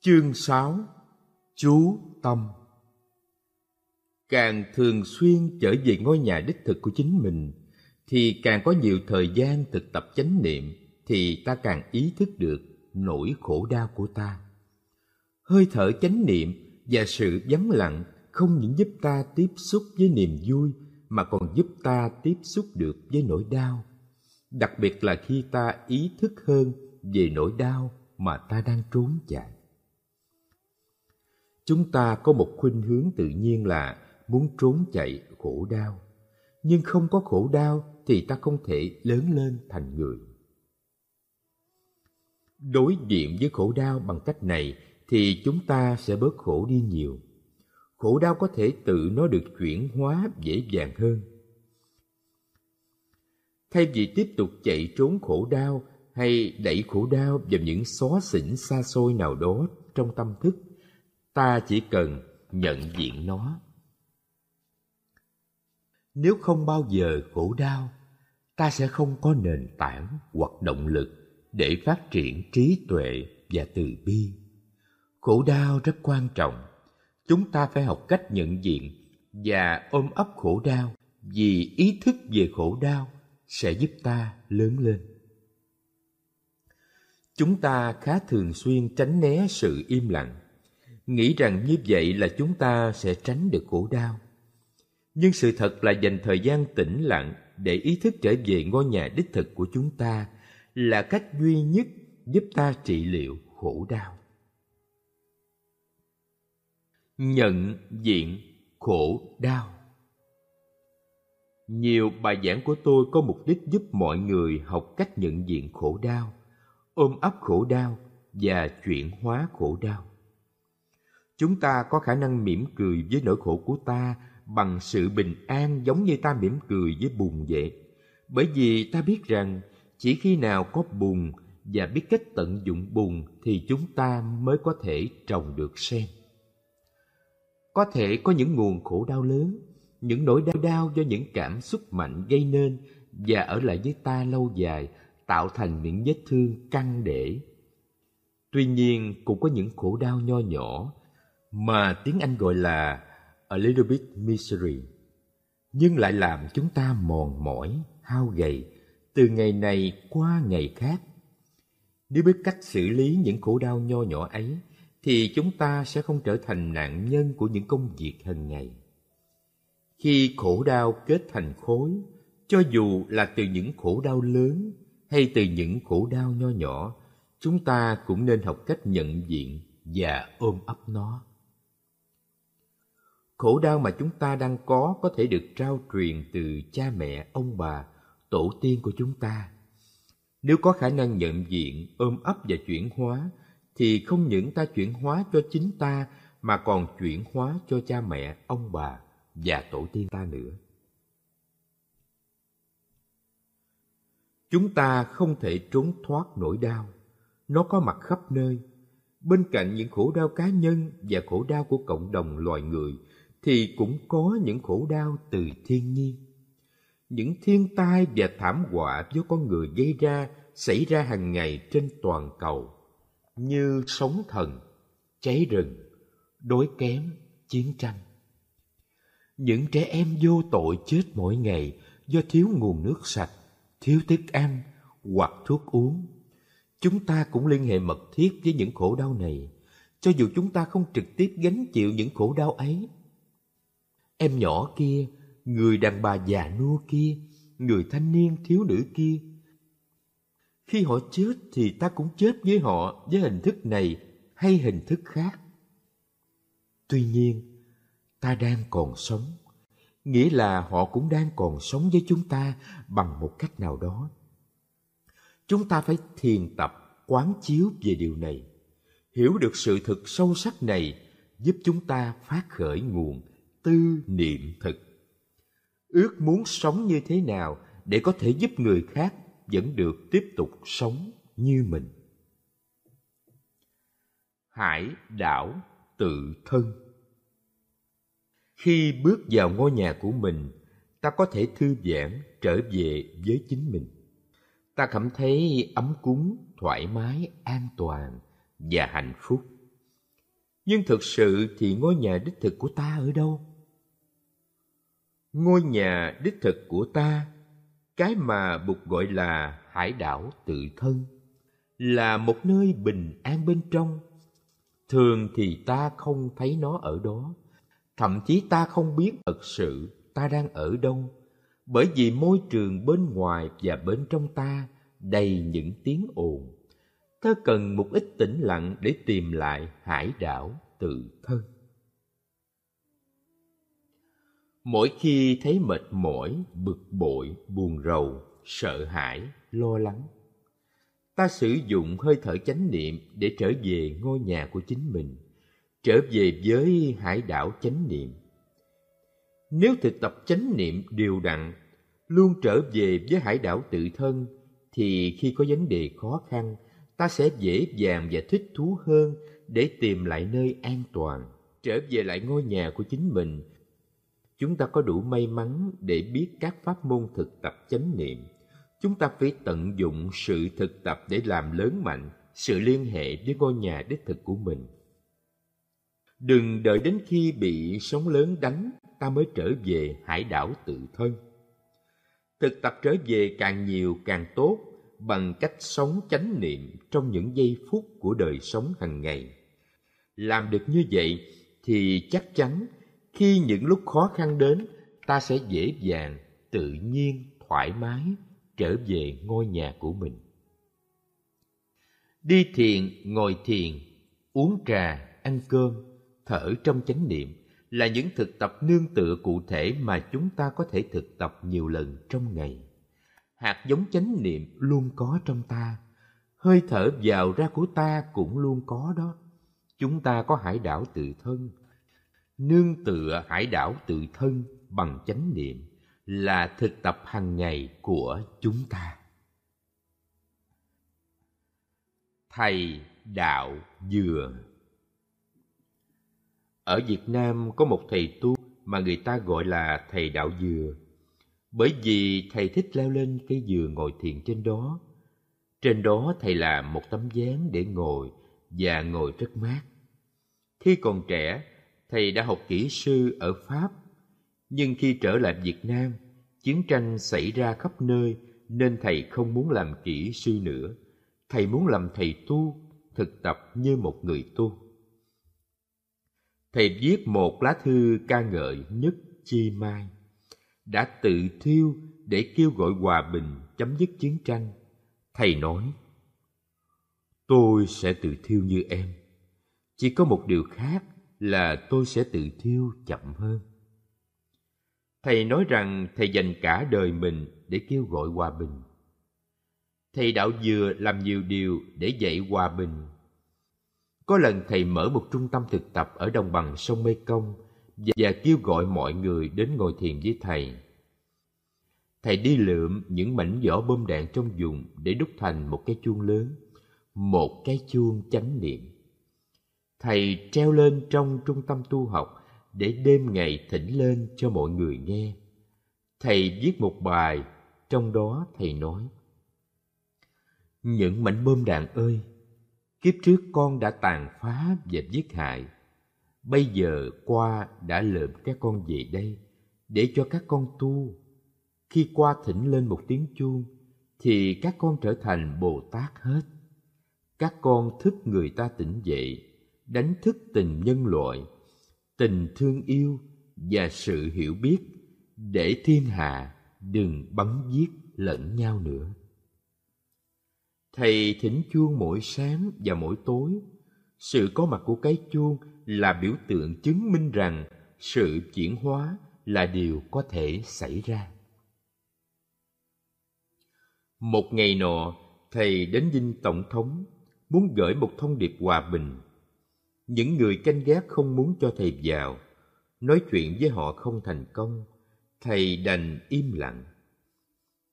Chương 6 Chú Tâm Càng thường xuyên trở về ngôi nhà đích thực của chính mình, thì càng có nhiều thời gian thực tập chánh niệm, thì ta càng ý thức được nỗi khổ đau của ta. Hơi thở chánh niệm và sự vắng lặng không những giúp ta tiếp xúc với niềm vui, mà còn giúp ta tiếp xúc được với nỗi đau. Đặc biệt là khi ta ý thức hơn về nỗi đau mà ta đang trốn chạy. Chúng ta có một khuynh hướng tự nhiên là muốn trốn chạy khổ đau. Nhưng không có khổ đau thì ta không thể lớn lên thành người. Đối diện với khổ đau bằng cách này thì chúng ta sẽ bớt khổ đi nhiều. Khổ đau có thể tự nó được chuyển hóa dễ dàng hơn. Thay vì tiếp tục chạy trốn khổ đau hay đẩy khổ đau vào những xó xỉnh xa xôi nào đó trong tâm thức, ta chỉ cần nhận diện nó. Nếu không bao giờ khổ đau, ta sẽ không có nền tảng hoặc động lực để phát triển trí tuệ và từ bi. Khổ đau rất quan trọng. Chúng ta phải học cách nhận diện và ôm ấp khổ đau vì ý thức về khổ đau sẽ giúp ta lớn lên. Chúng ta khá thường xuyên tránh né sự im lặng, nghĩ rằng như vậy là chúng ta sẽ tránh được khổ đau. Nhưng sự thật là dành thời gian tĩnh lặng để ý thức trở về ngôi nhà đích thực của chúng ta là cách duy nhất giúp ta trị liệu khổ đau. Nhận diện khổ đau Nhiều bài giảng của tôi có mục đích giúp mọi người học cách nhận diện khổ đau, ôm ấp khổ đau và chuyển hóa khổ đau. Chúng ta có khả năng mỉm cười với nỗi khổ của ta bằng sự bình an giống như ta mỉm cười với bùn vậy. Bởi vì ta biết rằng chỉ khi nào có bùn và biết cách tận dụng bùn thì chúng ta mới có thể trồng được sen. Có thể có những nguồn khổ đau lớn, những nỗi đau đau do những cảm xúc mạnh gây nên và ở lại với ta lâu dài, tạo thành những vết thương căng để. Tuy nhiên cũng có những khổ đau nho nhỏ mà tiếng Anh gọi là a little bit misery, nhưng lại làm chúng ta mòn mỏi, hao gầy từ ngày này qua ngày khác. Nếu biết cách xử lý những khổ đau nho nhỏ ấy, thì chúng ta sẽ không trở thành nạn nhân của những công việc hàng ngày. Khi khổ đau kết thành khối, cho dù là từ những khổ đau lớn hay từ những khổ đau nho nhỏ, chúng ta cũng nên học cách nhận diện và ôm ấp nó. Khổ đau mà chúng ta đang có có thể được trao truyền từ cha mẹ, ông bà, tổ tiên của chúng ta. Nếu có khả năng nhận diện, ôm ấp và chuyển hóa, thì không những ta chuyển hóa cho chính ta mà còn chuyển hóa cho cha mẹ, ông bà và tổ tiên ta nữa. Chúng ta không thể trốn thoát nỗi đau. Nó có mặt khắp nơi. Bên cạnh những khổ đau cá nhân và khổ đau của cộng đồng loài người thì cũng có những khổ đau từ thiên nhiên. Những thiên tai và thảm họa do con người gây ra xảy ra hàng ngày trên toàn cầu như sóng thần, cháy rừng, đói kém, chiến tranh. Những trẻ em vô tội chết mỗi ngày do thiếu nguồn nước sạch, thiếu thức ăn hoặc thuốc uống. Chúng ta cũng liên hệ mật thiết với những khổ đau này, cho dù chúng ta không trực tiếp gánh chịu những khổ đau ấy. Em nhỏ kia, người đàn bà già nua kia, người thanh niên thiếu nữ kia. Khi họ chết thì ta cũng chết với họ với hình thức này hay hình thức khác. Tuy nhiên, ta đang còn sống, nghĩa là họ cũng đang còn sống với chúng ta bằng một cách nào đó. Chúng ta phải thiền tập quán chiếu về điều này, hiểu được sự thực sâu sắc này giúp chúng ta phát khởi nguồn tư niệm thực. Ước muốn sống như thế nào để có thể giúp người khác vẫn được tiếp tục sống như mình. Hải đảo tự thân Khi bước vào ngôi nhà của mình, ta có thể thư giãn trở về với chính mình. Ta cảm thấy ấm cúng, thoải mái, an toàn và hạnh phúc. Nhưng thực sự thì ngôi nhà đích thực của ta ở đâu? Ngôi nhà đích thực của ta, cái mà Bụt gọi là hải đảo tự thân, là một nơi bình an bên trong. Thường thì ta không thấy nó ở đó, thậm chí ta không biết thật sự ta đang ở đâu, bởi vì môi trường bên ngoài và bên trong ta đầy những tiếng ồn. Ta cần một ít tĩnh lặng để tìm lại hải đảo tự thân. Mỗi khi thấy mệt mỏi, bực bội, buồn rầu, sợ hãi, lo lắng, ta sử dụng hơi thở chánh niệm để trở về ngôi nhà của chính mình, trở về với hải đảo chánh niệm. Nếu thực tập chánh niệm đều đặn, luôn trở về với hải đảo tự thân, thì khi có vấn đề khó khăn, ta sẽ dễ dàng và thích thú hơn để tìm lại nơi an toàn, trở về lại ngôi nhà của chính mình. Chúng ta có đủ may mắn để biết các pháp môn thực tập chánh niệm. Chúng ta phải tận dụng sự thực tập để làm lớn mạnh, sự liên hệ với ngôi nhà đích thực của mình. Đừng đợi đến khi bị sóng lớn đánh, ta mới trở về hải đảo tự thân. Thực tập trở về càng nhiều càng tốt bằng cách sống chánh niệm trong những giây phút của đời sống hàng ngày. Làm được như vậy thì chắc chắn khi những lúc khó khăn đến, ta sẽ dễ dàng, tự nhiên, thoải mái trở về ngôi nhà của mình. Đi thiền, ngồi thiền, uống trà, ăn cơm, thở trong chánh niệm là những thực tập nương tựa cụ thể mà chúng ta có thể thực tập nhiều lần trong ngày. Hạt giống chánh niệm luôn có trong ta, hơi thở vào ra của ta cũng luôn có đó. Chúng ta có hải đảo tự thân, nương tựa hải đảo tự thân bằng chánh niệm là thực tập hàng ngày của chúng ta. Thầy đạo dừa Ở Việt Nam có một thầy tu mà người ta gọi là thầy đạo dừa bởi vì thầy thích leo lên cây dừa ngồi thiền trên đó. Trên đó thầy làm một tấm gián để ngồi và ngồi rất mát. Khi còn trẻ, thầy đã học kỹ sư ở Pháp, nhưng khi trở lại Việt Nam, chiến tranh xảy ra khắp nơi nên thầy không muốn làm kỹ sư nữa. Thầy muốn làm thầy tu, thực tập như một người tu. Thầy viết một lá thư ca ngợi nhất chi mai đã tự thiêu để kêu gọi hòa bình chấm dứt chiến tranh thầy nói tôi sẽ tự thiêu như em chỉ có một điều khác là tôi sẽ tự thiêu chậm hơn thầy nói rằng thầy dành cả đời mình để kêu gọi hòa bình thầy đạo dừa làm nhiều điều để dạy hòa bình có lần thầy mở một trung tâm thực tập ở đồng bằng sông mekong và kêu gọi mọi người đến ngồi thiền với thầy. Thầy đi lượm những mảnh vỏ bom đạn trong vùng để đúc thành một cái chuông lớn, một cái chuông chánh niệm. Thầy treo lên trong trung tâm tu học để đêm ngày thỉnh lên cho mọi người nghe. Thầy viết một bài, trong đó thầy nói Những mảnh bom đạn ơi, kiếp trước con đã tàn phá và giết hại Bây giờ qua đã lượm các con về đây để cho các con tu. Khi qua thỉnh lên một tiếng chuông thì các con trở thành Bồ Tát hết. Các con thức người ta tỉnh dậy, đánh thức tình nhân loại, tình thương yêu và sự hiểu biết để thiên hạ đừng bắn giết lẫn nhau nữa. Thầy thỉnh chuông mỗi sáng và mỗi tối. Sự có mặt của cái chuông là biểu tượng chứng minh rằng sự chuyển hóa là điều có thể xảy ra một ngày nọ thầy đến dinh tổng thống muốn gửi một thông điệp hòa bình những người canh gác không muốn cho thầy vào. Nói chuyện với họ không thành công, thầy đành im lặng.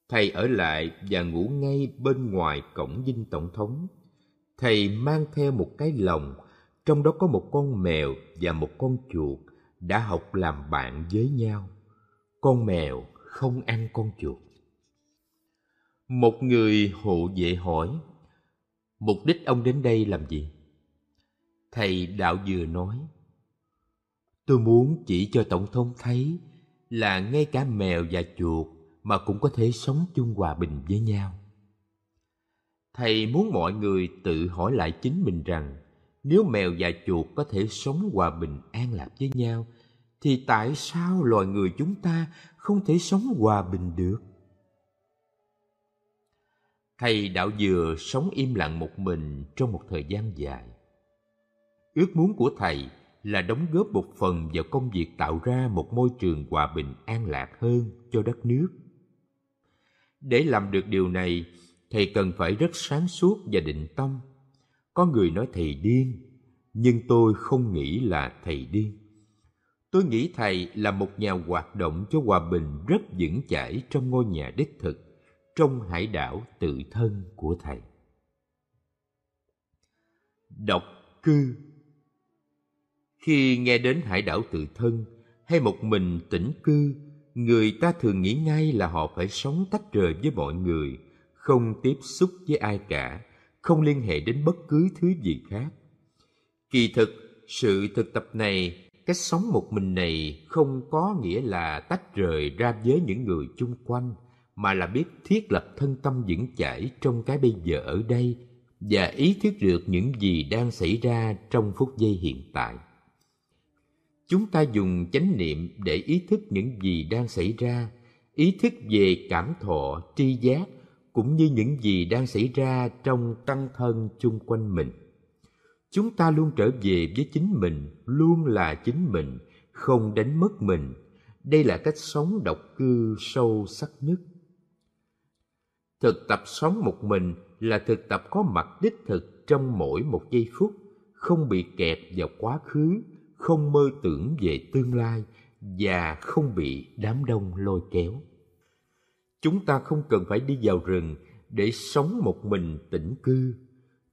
Thầy ở lại và ngủ ngay bên ngoài cổng dinh tổng thống. Thầy mang theo một cái lồng, trong đó có một con mèo và một con chuột đã học làm bạn với nhau. Con mèo không ăn con chuột. Một người hộ vệ hỏi, mục đích ông đến đây làm gì? Thầy đạo vừa nói, Tôi muốn chỉ cho Tổng thống thấy là ngay cả mèo và chuột mà cũng có thể sống chung hòa bình với nhau. Thầy muốn mọi người tự hỏi lại chính mình rằng nếu mèo và chuột có thể sống hòa bình an lạc với nhau thì tại sao loài người chúng ta không thể sống hòa bình được? Thầy đạo dừa sống im lặng một mình trong một thời gian dài. Ước muốn của thầy là đóng góp một phần vào công việc tạo ra một môi trường hòa bình an lạc hơn cho đất nước. Để làm được điều này, thầy cần phải rất sáng suốt và định tâm. Có người nói thầy điên, nhưng tôi không nghĩ là thầy điên. Tôi nghĩ thầy là một nhà hoạt động cho hòa bình rất vững chãi trong ngôi nhà đích thực, trong hải đảo tự thân của thầy. Độc cư khi nghe đến hải đảo tự thân hay một mình tĩnh cư, người ta thường nghĩ ngay là họ phải sống tách rời với mọi người, không tiếp xúc với ai cả, không liên hệ đến bất cứ thứ gì khác. Kỳ thực, sự thực tập này cách sống một mình này không có nghĩa là tách rời ra với những người chung quanh mà là biết thiết lập thân tâm vững chãi trong cái bây giờ ở đây và ý thức được những gì đang xảy ra trong phút giây hiện tại chúng ta dùng chánh niệm để ý thức những gì đang xảy ra, ý thức về cảm thọ, tri giác, cũng như những gì đang xảy ra trong tăng thân chung quanh mình. Chúng ta luôn trở về với chính mình, luôn là chính mình, không đánh mất mình. Đây là cách sống độc cư sâu sắc nhất. Thực tập sống một mình là thực tập có mặt đích thực trong mỗi một giây phút, không bị kẹt vào quá khứ không mơ tưởng về tương lai và không bị đám đông lôi kéo. Chúng ta không cần phải đi vào rừng để sống một mình tĩnh cư.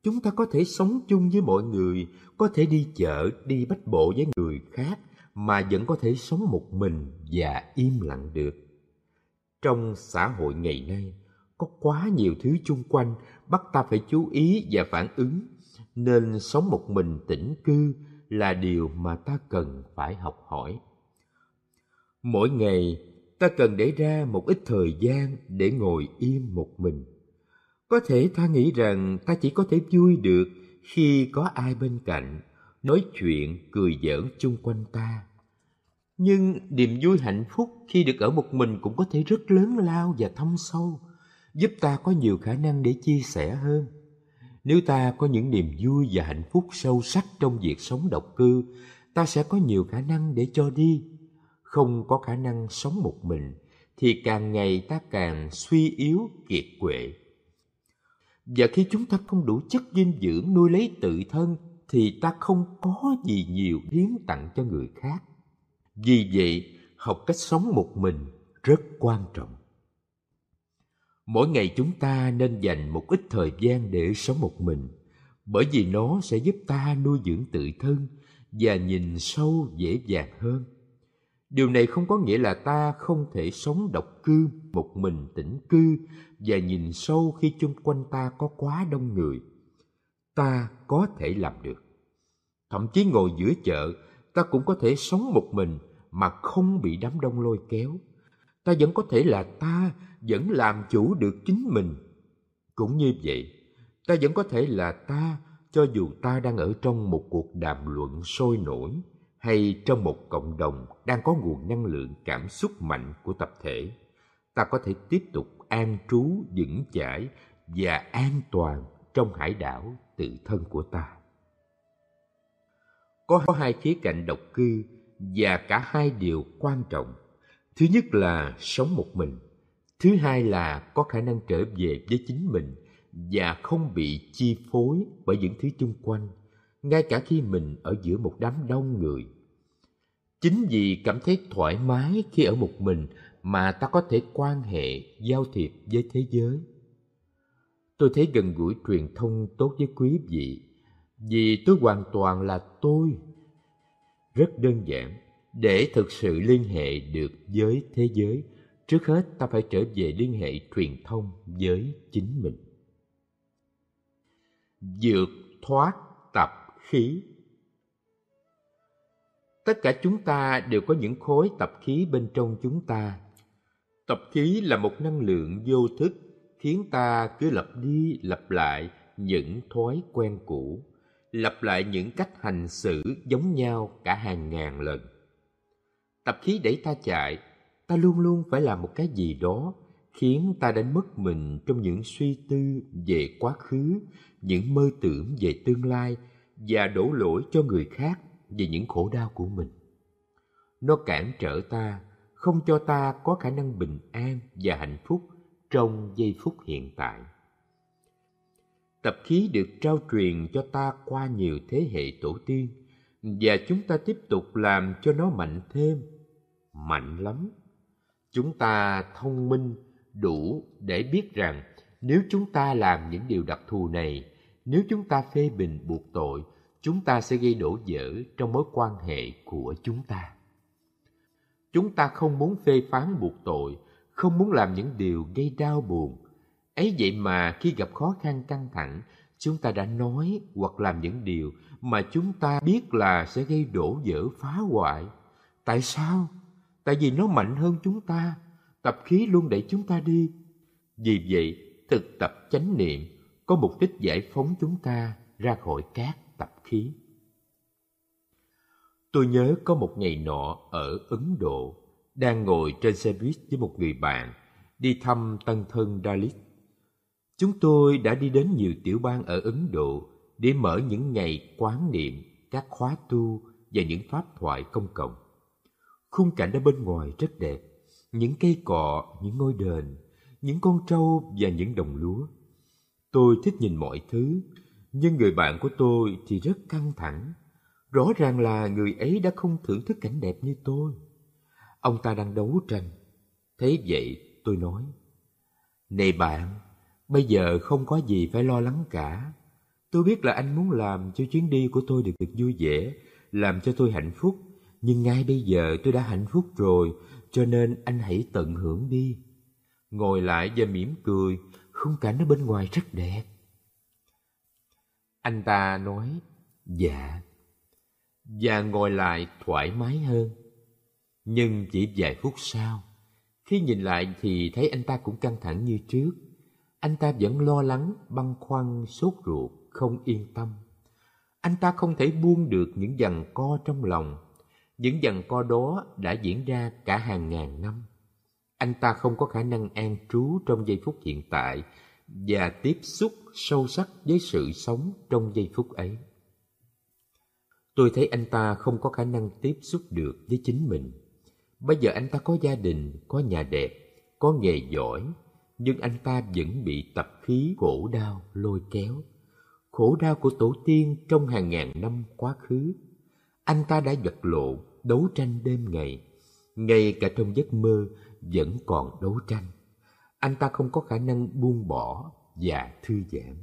Chúng ta có thể sống chung với mọi người, có thể đi chợ, đi bách bộ với người khác mà vẫn có thể sống một mình và im lặng được. Trong xã hội ngày nay, có quá nhiều thứ chung quanh bắt ta phải chú ý và phản ứng, nên sống một mình tĩnh cư là điều mà ta cần phải học hỏi mỗi ngày ta cần để ra một ít thời gian để ngồi im một mình có thể ta nghĩ rằng ta chỉ có thể vui được khi có ai bên cạnh, nói chuyện, cười giỡn chung quanh ta. Nhưng niềm vui hạnh phúc khi được ở một mình cũng có thể rất lớn lao và thâm sâu, giúp ta có nhiều khả năng để chia sẻ hơn. Nếu ta có những niềm vui và hạnh phúc sâu sắc trong việc sống độc cư, ta sẽ có nhiều khả năng để cho đi. Không có khả năng sống một mình, thì càng ngày ta càng suy yếu, kiệt quệ và khi chúng ta không đủ chất dinh dưỡng nuôi lấy tự thân thì ta không có gì nhiều hiến tặng cho người khác. Vì vậy, học cách sống một mình rất quan trọng. Mỗi ngày chúng ta nên dành một ít thời gian để sống một mình, bởi vì nó sẽ giúp ta nuôi dưỡng tự thân và nhìn sâu dễ dàng hơn. Điều này không có nghĩa là ta không thể sống độc cư, một mình tĩnh cư và nhìn sâu khi chung quanh ta có quá đông người. Ta có thể làm được. Thậm chí ngồi giữa chợ, ta cũng có thể sống một mình mà không bị đám đông lôi kéo. Ta vẫn có thể là ta, vẫn làm chủ được chính mình. Cũng như vậy, ta vẫn có thể là ta cho dù ta đang ở trong một cuộc đàm luận sôi nổi hay trong một cộng đồng đang có nguồn năng lượng cảm xúc mạnh của tập thể ta có thể tiếp tục an trú vững chãi và an toàn trong hải đảo tự thân của ta. Có hai khía cạnh độc cư và cả hai điều quan trọng. Thứ nhất là sống một mình thứ hai là có khả năng trở về với chính mình và không bị chi phối bởi những thứ chung quanh, ngay cả khi mình ở giữa một đám đông người. Chính vì cảm thấy thoải mái khi ở một mình mà ta có thể quan hệ, giao thiệp với thế giới. Tôi thấy gần gũi truyền thông tốt với quý vị, vì tôi hoàn toàn là tôi. Rất đơn giản, để thực sự liên hệ được với thế giới trước hết ta phải trở về liên hệ truyền thông với chính mình dược thoát tập khí Tất cả chúng ta đều có những khối tập khí bên trong chúng ta. Tập khí là một năng lượng vô thức khiến ta cứ lặp đi lặp lại những thói quen cũ, lặp lại những cách hành xử giống nhau cả hàng ngàn lần. Tập khí đẩy ta chạy, ta luôn luôn phải làm một cái gì đó khiến ta đánh mất mình trong những suy tư về quá khứ, những mơ tưởng về tương lai và đổ lỗi cho người khác về những khổ đau của mình. Nó cản trở ta, không cho ta có khả năng bình an và hạnh phúc trong giây phút hiện tại. Tập khí được trao truyền cho ta qua nhiều thế hệ tổ tiên và chúng ta tiếp tục làm cho nó mạnh thêm, mạnh lắm. Chúng ta thông minh đủ để biết rằng nếu chúng ta làm những điều đặc thù này, nếu chúng ta phê bình buộc tội, chúng ta sẽ gây đổ vỡ trong mối quan hệ của chúng ta. Chúng ta không muốn phê phán buộc tội, không muốn làm những điều gây đau buồn. Ấy vậy mà khi gặp khó khăn căng thẳng, chúng ta đã nói hoặc làm những điều mà chúng ta biết là sẽ gây đổ vỡ phá hoại. Tại sao? Tại vì nó mạnh hơn chúng ta, tập khí luôn đẩy chúng ta đi. Vì vậy, thực tập chánh niệm có mục đích giải phóng chúng ta ra khỏi các tập khí. Tôi nhớ có một ngày nọ ở Ấn Độ, đang ngồi trên xe buýt với một người bạn, đi thăm tân thân Dalit. Chúng tôi đã đi đến nhiều tiểu bang ở Ấn Độ để mở những ngày quán niệm, các khóa tu và những pháp thoại công cộng. Khung cảnh ở bên ngoài rất đẹp, những cây cọ, những ngôi đền, những con trâu và những đồng lúa. Tôi thích nhìn mọi thứ, nhưng người bạn của tôi thì rất căng thẳng. Rõ ràng là người ấy đã không thưởng thức cảnh đẹp như tôi. Ông ta đang đấu tranh. Thế vậy tôi nói, Này bạn, bây giờ không có gì phải lo lắng cả. Tôi biết là anh muốn làm cho chuyến đi của tôi được được vui vẻ, làm cho tôi hạnh phúc. Nhưng ngay bây giờ tôi đã hạnh phúc rồi, cho nên anh hãy tận hưởng đi. Ngồi lại và mỉm cười, khung cảnh ở bên ngoài rất đẹp. Anh ta nói, dạ. Và ngồi lại thoải mái hơn. Nhưng chỉ vài phút sau, khi nhìn lại thì thấy anh ta cũng căng thẳng như trước. Anh ta vẫn lo lắng, băn khoăn, sốt ruột, không yên tâm. Anh ta không thể buông được những dằn co trong lòng. Những dần co đó đã diễn ra cả hàng ngàn năm. Anh ta không có khả năng an trú trong giây phút hiện tại và tiếp xúc sâu sắc với sự sống trong giây phút ấy. Tôi thấy anh ta không có khả năng tiếp xúc được với chính mình. Bây giờ anh ta có gia đình, có nhà đẹp, có nghề giỏi, nhưng anh ta vẫn bị tập khí khổ đau lôi kéo. Khổ đau của tổ tiên trong hàng ngàn năm quá khứ. Anh ta đã vật lộn, đấu tranh đêm ngày. Ngay cả trong giấc mơ vẫn còn đấu tranh. Anh ta không có khả năng buông bỏ và thư giãn.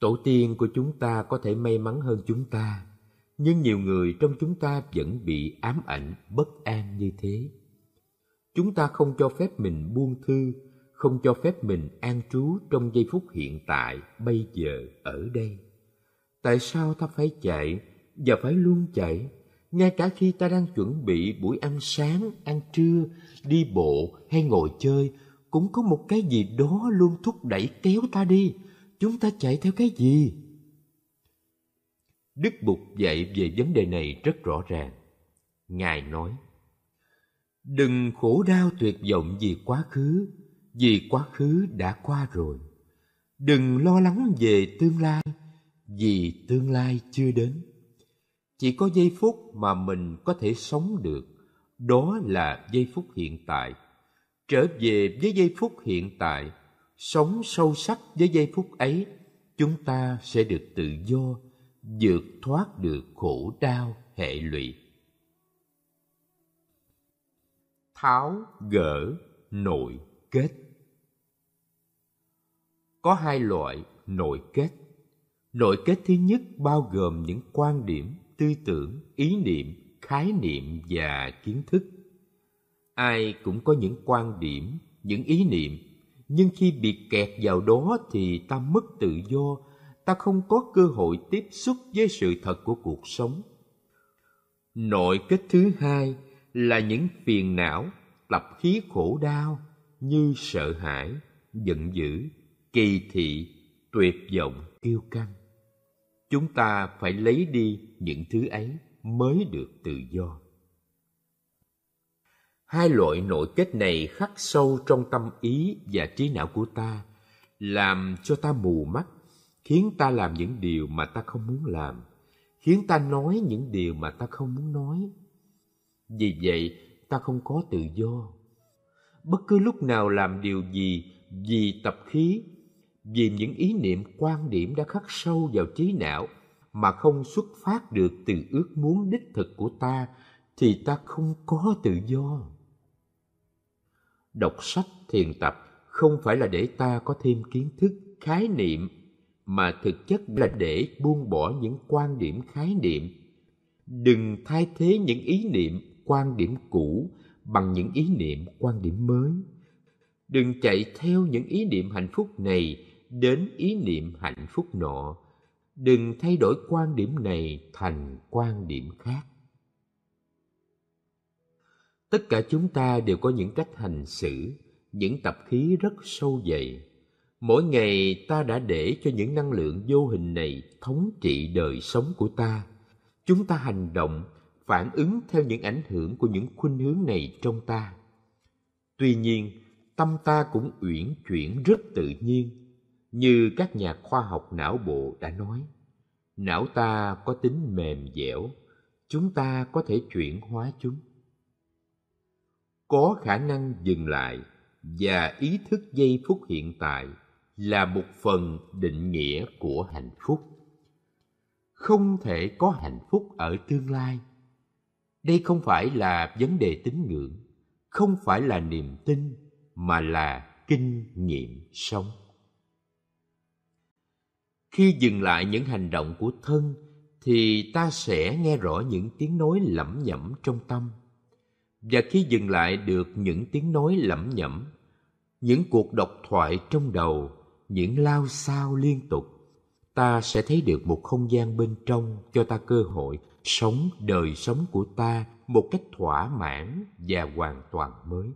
Tổ tiên của chúng ta có thể may mắn hơn chúng ta, nhưng nhiều người trong chúng ta vẫn bị ám ảnh, bất an như thế chúng ta không cho phép mình buông thư, không cho phép mình an trú trong giây phút hiện tại, bây giờ, ở đây tại sao ta phải chạy và phải luôn chạy ngay cả khi ta đang chuẩn bị buổi ăn sáng ăn trưa đi bộ hay ngồi chơi cũng có một cái gì đó luôn thúc đẩy kéo ta đi chúng ta chạy theo cái gì Đức Bụt dạy về vấn đề này rất rõ ràng. Ngài nói, Đừng khổ đau tuyệt vọng vì quá khứ, vì quá khứ đã qua rồi. Đừng lo lắng về tương lai, vì tương lai chưa đến. Chỉ có giây phút mà mình có thể sống được, đó là giây phút hiện tại. Trở về với giây phút hiện tại, sống sâu sắc với giây phút ấy, chúng ta sẽ được tự do, vượt thoát được khổ đau hệ lụy. Tháo gỡ nội kết. Có hai loại nội kết. Nội kết thứ nhất bao gồm những quan điểm tư tưởng, ý niệm, khái niệm và kiến thức. Ai cũng có những quan điểm, những ý niệm, nhưng khi bị kẹt vào đó thì ta mất tự do, ta không có cơ hội tiếp xúc với sự thật của cuộc sống. Nội kết thứ hai là những phiền não, tập khí khổ đau như sợ hãi, giận dữ, kỳ thị, tuyệt vọng, kiêu căng chúng ta phải lấy đi những thứ ấy mới được tự do. Hai loại nội kết này khắc sâu trong tâm ý và trí não của ta, làm cho ta mù mắt, khiến ta làm những điều mà ta không muốn làm, khiến ta nói những điều mà ta không muốn nói. Vì vậy, ta không có tự do. Bất cứ lúc nào làm điều gì vì tập khí vì những ý niệm quan điểm đã khắc sâu vào trí não mà không xuất phát được từ ước muốn đích thực của ta, thì ta không có tự do. Đọc sách thiền tập không phải là để ta có thêm kiến thức, khái niệm, mà thực chất là để buông bỏ những quan điểm, khái niệm. Đừng thay thế những ý niệm, quan điểm cũ bằng những ý niệm, quan điểm mới. Đừng chạy theo những ý niệm hạnh phúc này đến ý niệm hạnh phúc nọ, đừng thay đổi quan điểm này thành quan điểm khác. Tất cả chúng ta đều có những cách hành xử, những tập khí rất sâu dày. Mỗi ngày ta đã để cho những năng lượng vô hình này thống trị đời sống của ta. Chúng ta hành động, phản ứng theo những ảnh hưởng của những khuynh hướng này trong ta. Tuy nhiên, tâm ta cũng uyển chuyển rất tự nhiên như các nhà khoa học não bộ đã nói, não ta có tính mềm dẻo, chúng ta có thể chuyển hóa chúng. Có khả năng dừng lại và ý thức giây phút hiện tại là một phần định nghĩa của hạnh phúc. Không thể có hạnh phúc ở tương lai. Đây không phải là vấn đề tín ngưỡng, không phải là niềm tin, mà là kinh nghiệm sống khi dừng lại những hành động của thân, thì ta sẽ nghe rõ những tiếng nói lẩm nhẩm trong tâm. Và khi dừng lại được những tiếng nói lẩm nhẩm, những cuộc độc thoại trong đầu, những lao xao liên tục, ta sẽ thấy được một không gian bên trong cho ta cơ hội sống đời sống của ta một cách thỏa mãn và hoàn toàn mới.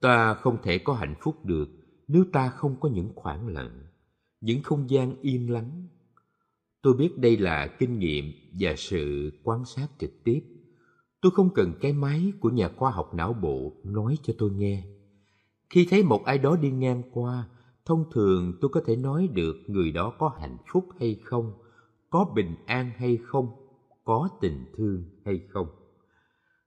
Ta không thể có hạnh phúc được nếu ta không có những khoảng lặng những không gian yên lắng. Tôi biết đây là kinh nghiệm và sự quan sát trực tiếp. Tôi không cần cái máy của nhà khoa học não bộ nói cho tôi nghe. Khi thấy một ai đó đi ngang qua, thông thường tôi có thể nói được người đó có hạnh phúc hay không, có bình an hay không, có tình thương hay không.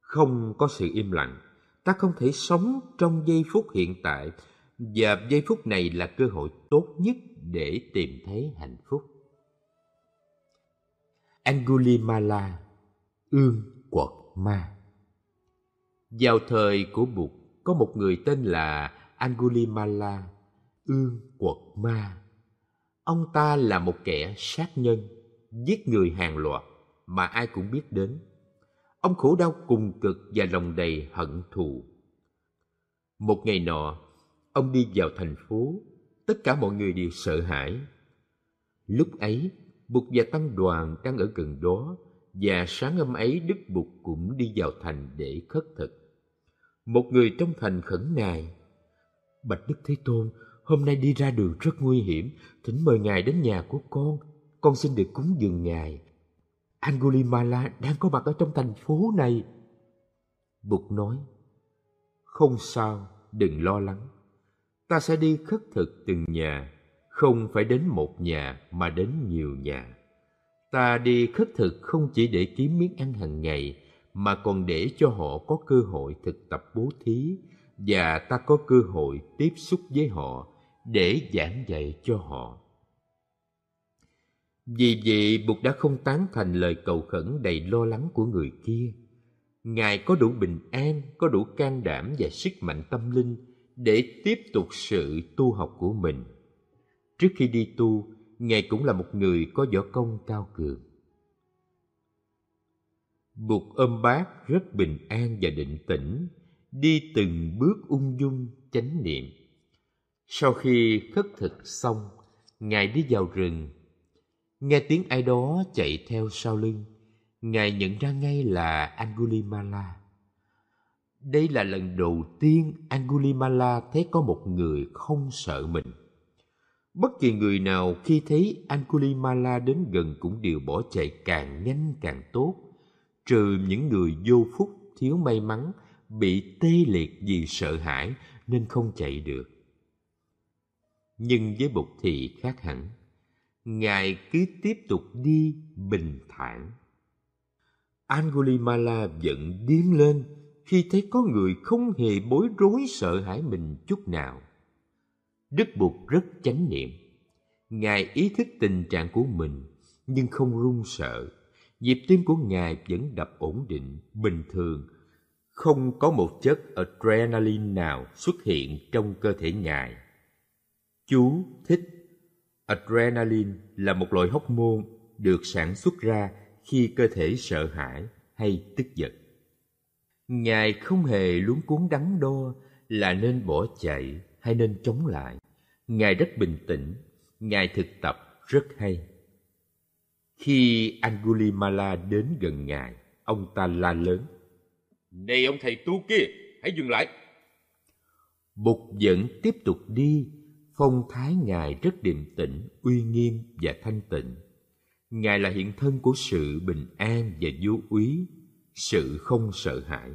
Không có sự im lặng. Ta không thể sống trong giây phút hiện tại và giây phút này là cơ hội tốt nhất để tìm thấy hạnh phúc. Angulimala, ương quật ma. Vào thời của bụt, có một người tên là angulimala, ương quật ma. Ông ta là một kẻ sát nhân, giết người hàng loạt mà ai cũng biết đến. Ông khổ đau cùng cực và lòng đầy hận thù. Một ngày nọ, ông đi vào thành phố tất cả mọi người đều sợ hãi. Lúc ấy, bụt và tăng đoàn đang ở gần đó, và sáng hôm ấy đức bụt cũng đi vào thành để khất thực. Một người trong thành khẩn nài bạch đức thế tôn, hôm nay đi ra đường rất nguy hiểm, thỉnh mời ngài đến nhà của con con xin được cúng dường ngài. Angulimala đang có mặt ở trong thành phố này. Bụt nói, không sao, đừng lo lắng ta sẽ đi khất thực từng nhà, không phải đến một nhà mà đến nhiều nhà. Ta đi khất thực không chỉ để kiếm miếng ăn hàng ngày, mà còn để cho họ có cơ hội thực tập bố thí, và ta có cơ hội tiếp xúc với họ để giảng dạy cho họ. Vì vậy, bụt đã không tán thành lời cầu khẩn đầy lo lắng của người kia. Ngài có đủ bình an, có đủ can đảm và sức mạnh tâm linh để tiếp tục sự tu học của mình trước khi đi tu, ngài cũng là một người có võ công cao cường bụt ôm bát rất bình an và định tĩnh, đi từng bước ung dung, chánh niệm sau khi khất thực xong, Ngài đi vào rừng. Nghe tiếng ai đó chạy theo sau lưng. Ngài nhận ra ngay là Angulimala. Đây là lần đầu tiên Angulimala thấy có một người không sợ mình. Bất kỳ người nào khi thấy Angulimala đến gần cũng đều bỏ chạy càng nhanh càng tốt, trừ những người vô phúc, thiếu may mắn, bị tê liệt vì sợ hãi nên không chạy được. Nhưng với Bụt thì khác hẳn. Ngài cứ tiếp tục đi bình thản. Angulimala giận điên lên khi thấy có người không hề bối rối sợ hãi mình chút nào. Đức Bụt rất chánh niệm. Ngài ý thức tình trạng của mình nhưng không run sợ. Nhịp tim của Ngài vẫn đập ổn định, bình thường. Không có một chất adrenaline nào xuất hiện trong cơ thể Ngài. Chú thích Adrenaline là một loại hormone được sản xuất ra khi cơ thể sợ hãi hay tức giận. Ngài không hề luống cuốn đắn đo là nên bỏ chạy hay nên chống lại. Ngài rất bình tĩnh, Ngài thực tập rất hay. Khi Angulimala đến gần Ngài, ông ta la lớn. Này ông thầy tu kia, hãy dừng lại. Bụt vẫn tiếp tục đi, phong thái Ngài rất điềm tĩnh, uy nghiêm và thanh tịnh. Ngài là hiện thân của sự bình an và vô úy, sự không sợ hãi.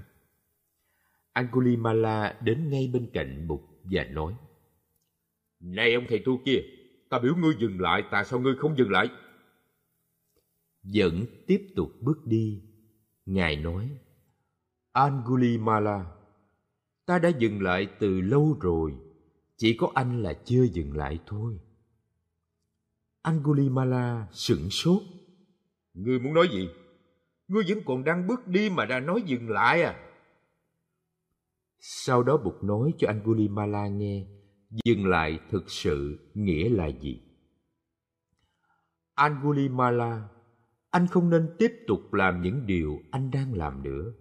Angulimala đến ngay bên cạnh Bụt và nói Này ông thầy tu kia, ta biểu ngươi dừng lại, tại sao ngươi không dừng lại? Vẫn tiếp tục bước đi, Ngài nói Angulimala, ta đã dừng lại từ lâu rồi, chỉ có anh là chưa dừng lại thôi. Angulimala sửng sốt. Ngươi muốn nói gì? Ngươi vẫn còn đang bước đi mà đã nói dừng lại à? Sau đó Bụt nói cho Angulimala nghe dừng lại thực sự nghĩa là gì. Angulimala, anh không nên tiếp tục làm những điều anh đang làm nữa.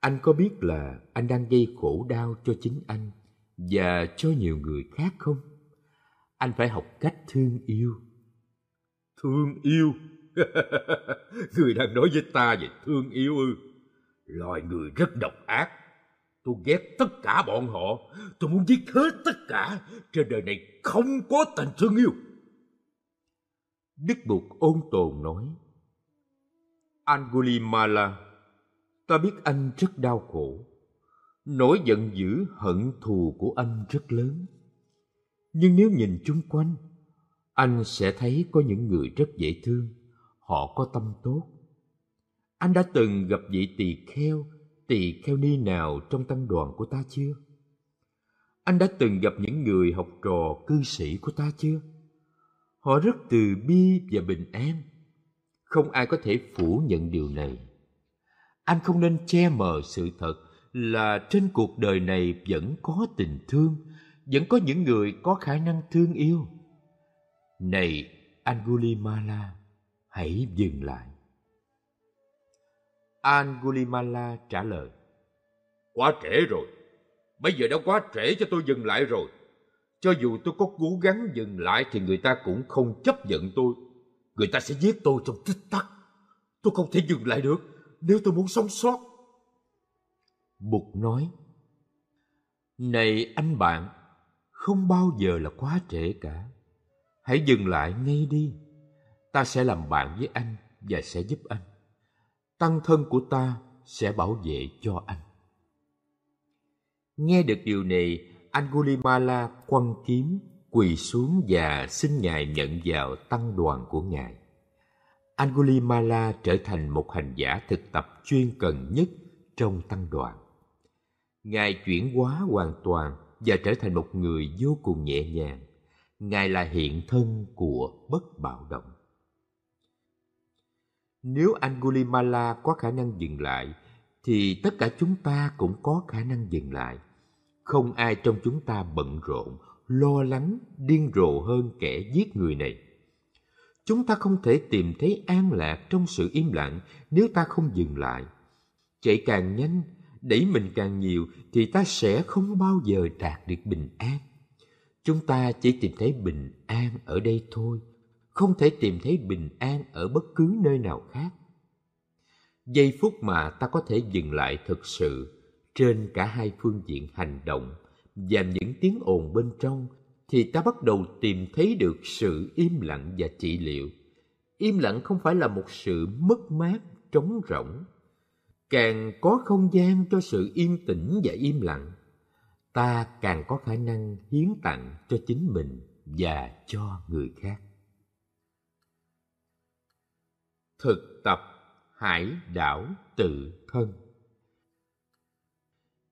Anh có biết là anh đang gây khổ đau cho chính anh và cho nhiều người khác không? Anh phải học cách thương yêu. Thương yêu? người đang nói với ta về thương yêu ư? Loài người rất độc ác Tôi ghét tất cả bọn họ. Tôi muốn giết hết tất cả. Trên đời này không có tình thương yêu. Đức Bụt ôn tồn nói. Angulimala, ta biết anh rất đau khổ. Nỗi giận dữ, hận thù của anh rất lớn. Nhưng nếu nhìn chung quanh, anh sẽ thấy có những người rất dễ thương. Họ có tâm tốt. Anh đã từng gặp vị tỳ kheo tỳ kheo ni nào trong tăng đoàn của ta chưa? Anh đã từng gặp những người học trò cư sĩ của ta chưa? Họ rất từ bi và bình an. Không ai có thể phủ nhận điều này. Anh không nên che mờ sự thật là trên cuộc đời này vẫn có tình thương, vẫn có những người có khả năng thương yêu. Này Angulimala, hãy dừng lại. Angulimala trả lời. Quá trễ rồi. Bây giờ đã quá trễ cho tôi dừng lại rồi. Cho dù tôi có cố gắng dừng lại thì người ta cũng không chấp nhận tôi. Người ta sẽ giết tôi trong tích tắc. Tôi không thể dừng lại được nếu tôi muốn sống sót. Bụt nói, Này anh bạn, không bao giờ là quá trễ cả. Hãy dừng lại ngay đi. Ta sẽ làm bạn với anh và sẽ giúp anh tăng thân của ta sẽ bảo vệ cho anh. Nghe được điều này, Angulimala quăng kiếm, quỳ xuống và xin Ngài nhận vào tăng đoàn của Ngài. Angulimala trở thành một hành giả thực tập chuyên cần nhất trong tăng đoàn. Ngài chuyển hóa hoàn toàn và trở thành một người vô cùng nhẹ nhàng. Ngài là hiện thân của bất bạo động. Nếu Angulimala có khả năng dừng lại, thì tất cả chúng ta cũng có khả năng dừng lại. Không ai trong chúng ta bận rộn, lo lắng, điên rồ hơn kẻ giết người này. Chúng ta không thể tìm thấy an lạc trong sự im lặng nếu ta không dừng lại. Chạy càng nhanh, đẩy mình càng nhiều thì ta sẽ không bao giờ đạt được bình an. chúng ta chỉ tìm thấy bình an ở đây thôi không thể tìm thấy bình an ở bất cứ nơi nào khác. Giây phút mà ta có thể dừng lại thực sự trên cả hai phương diện hành động và những tiếng ồn bên trong thì ta bắt đầu tìm thấy được sự im lặng và trị liệu. Im lặng không phải là một sự mất mát, trống rỗng. Càng có không gian cho sự yên tĩnh và im lặng, ta càng có khả năng hiến tặng cho chính mình và cho người khác. Thực tập hải đảo tự thân.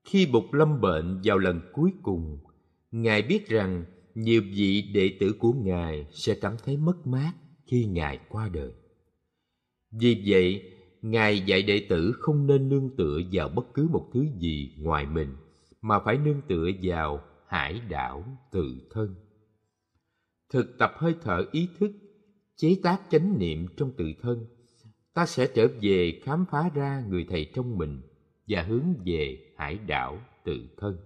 Khi bục lâm bệnh vào lần cuối cùng, ngài biết rằng nhiều vị đệ tử của ngài sẽ cảm thấy mất mát khi ngài qua đời. Vì vậy, ngài dạy đệ tử không nên nương tựa vào bất cứ một thứ gì ngoài mình, mà phải nương tựa vào hải đảo tự thân. Thực tập hơi thở ý thức, chế tác chánh niệm trong tự thân ta sẽ trở về khám phá ra người thầy trong mình và hướng về hải đảo tự thân.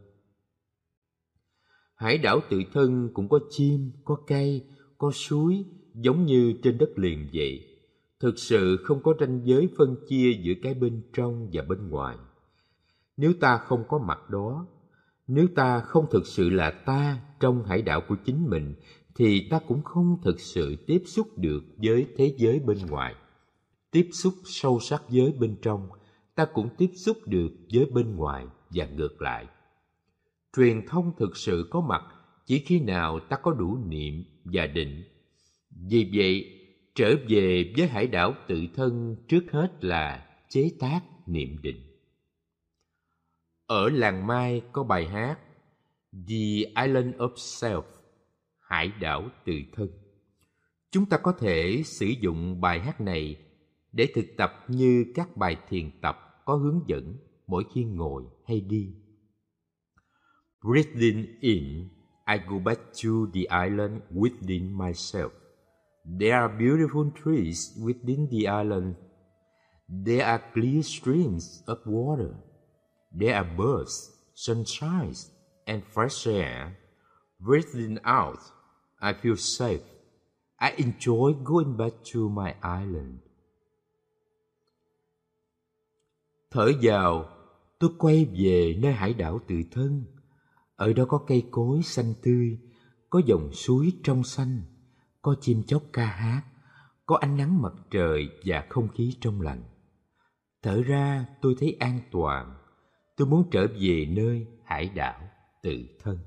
Hải đảo tự thân cũng có chim, có cây, có suối, giống như trên đất liền vậy. Thực sự không có ranh giới phân chia giữa cái bên trong và bên ngoài. Nếu ta không có mặt đó, nếu ta không thực sự là ta trong hải đảo của chính mình, thì ta cũng không thực sự tiếp xúc được với thế giới bên ngoài tiếp xúc sâu sắc với bên trong, ta cũng tiếp xúc được với bên ngoài và ngược lại. Truyền thông thực sự có mặt chỉ khi nào ta có đủ niệm và định. Vì vậy, trở về với hải đảo tự thân trước hết là chế tác niệm định. Ở làng mai có bài hát the island of self, hải đảo tự thân. Chúng ta có thể sử dụng bài hát này để thực tập như các bài thiền tập có hướng dẫn mỗi khi ngồi hay đi breathing in i go back to the island within myself There are beautiful trees within the island. There are clear streams of water. There are birds, sunshine, and fresh air. Breathing out, I feel safe. I enjoy going back to my island. Thở vào, tôi quay về nơi hải đảo tự thân. Ở đó có cây cối xanh tươi, có dòng suối trong xanh có chim chóc ca hát, có ánh nắng mặt trời và không khí trong lành. Thở ra tôi thấy an toàn, tôi muốn trở về nơi hải đảo tự thân.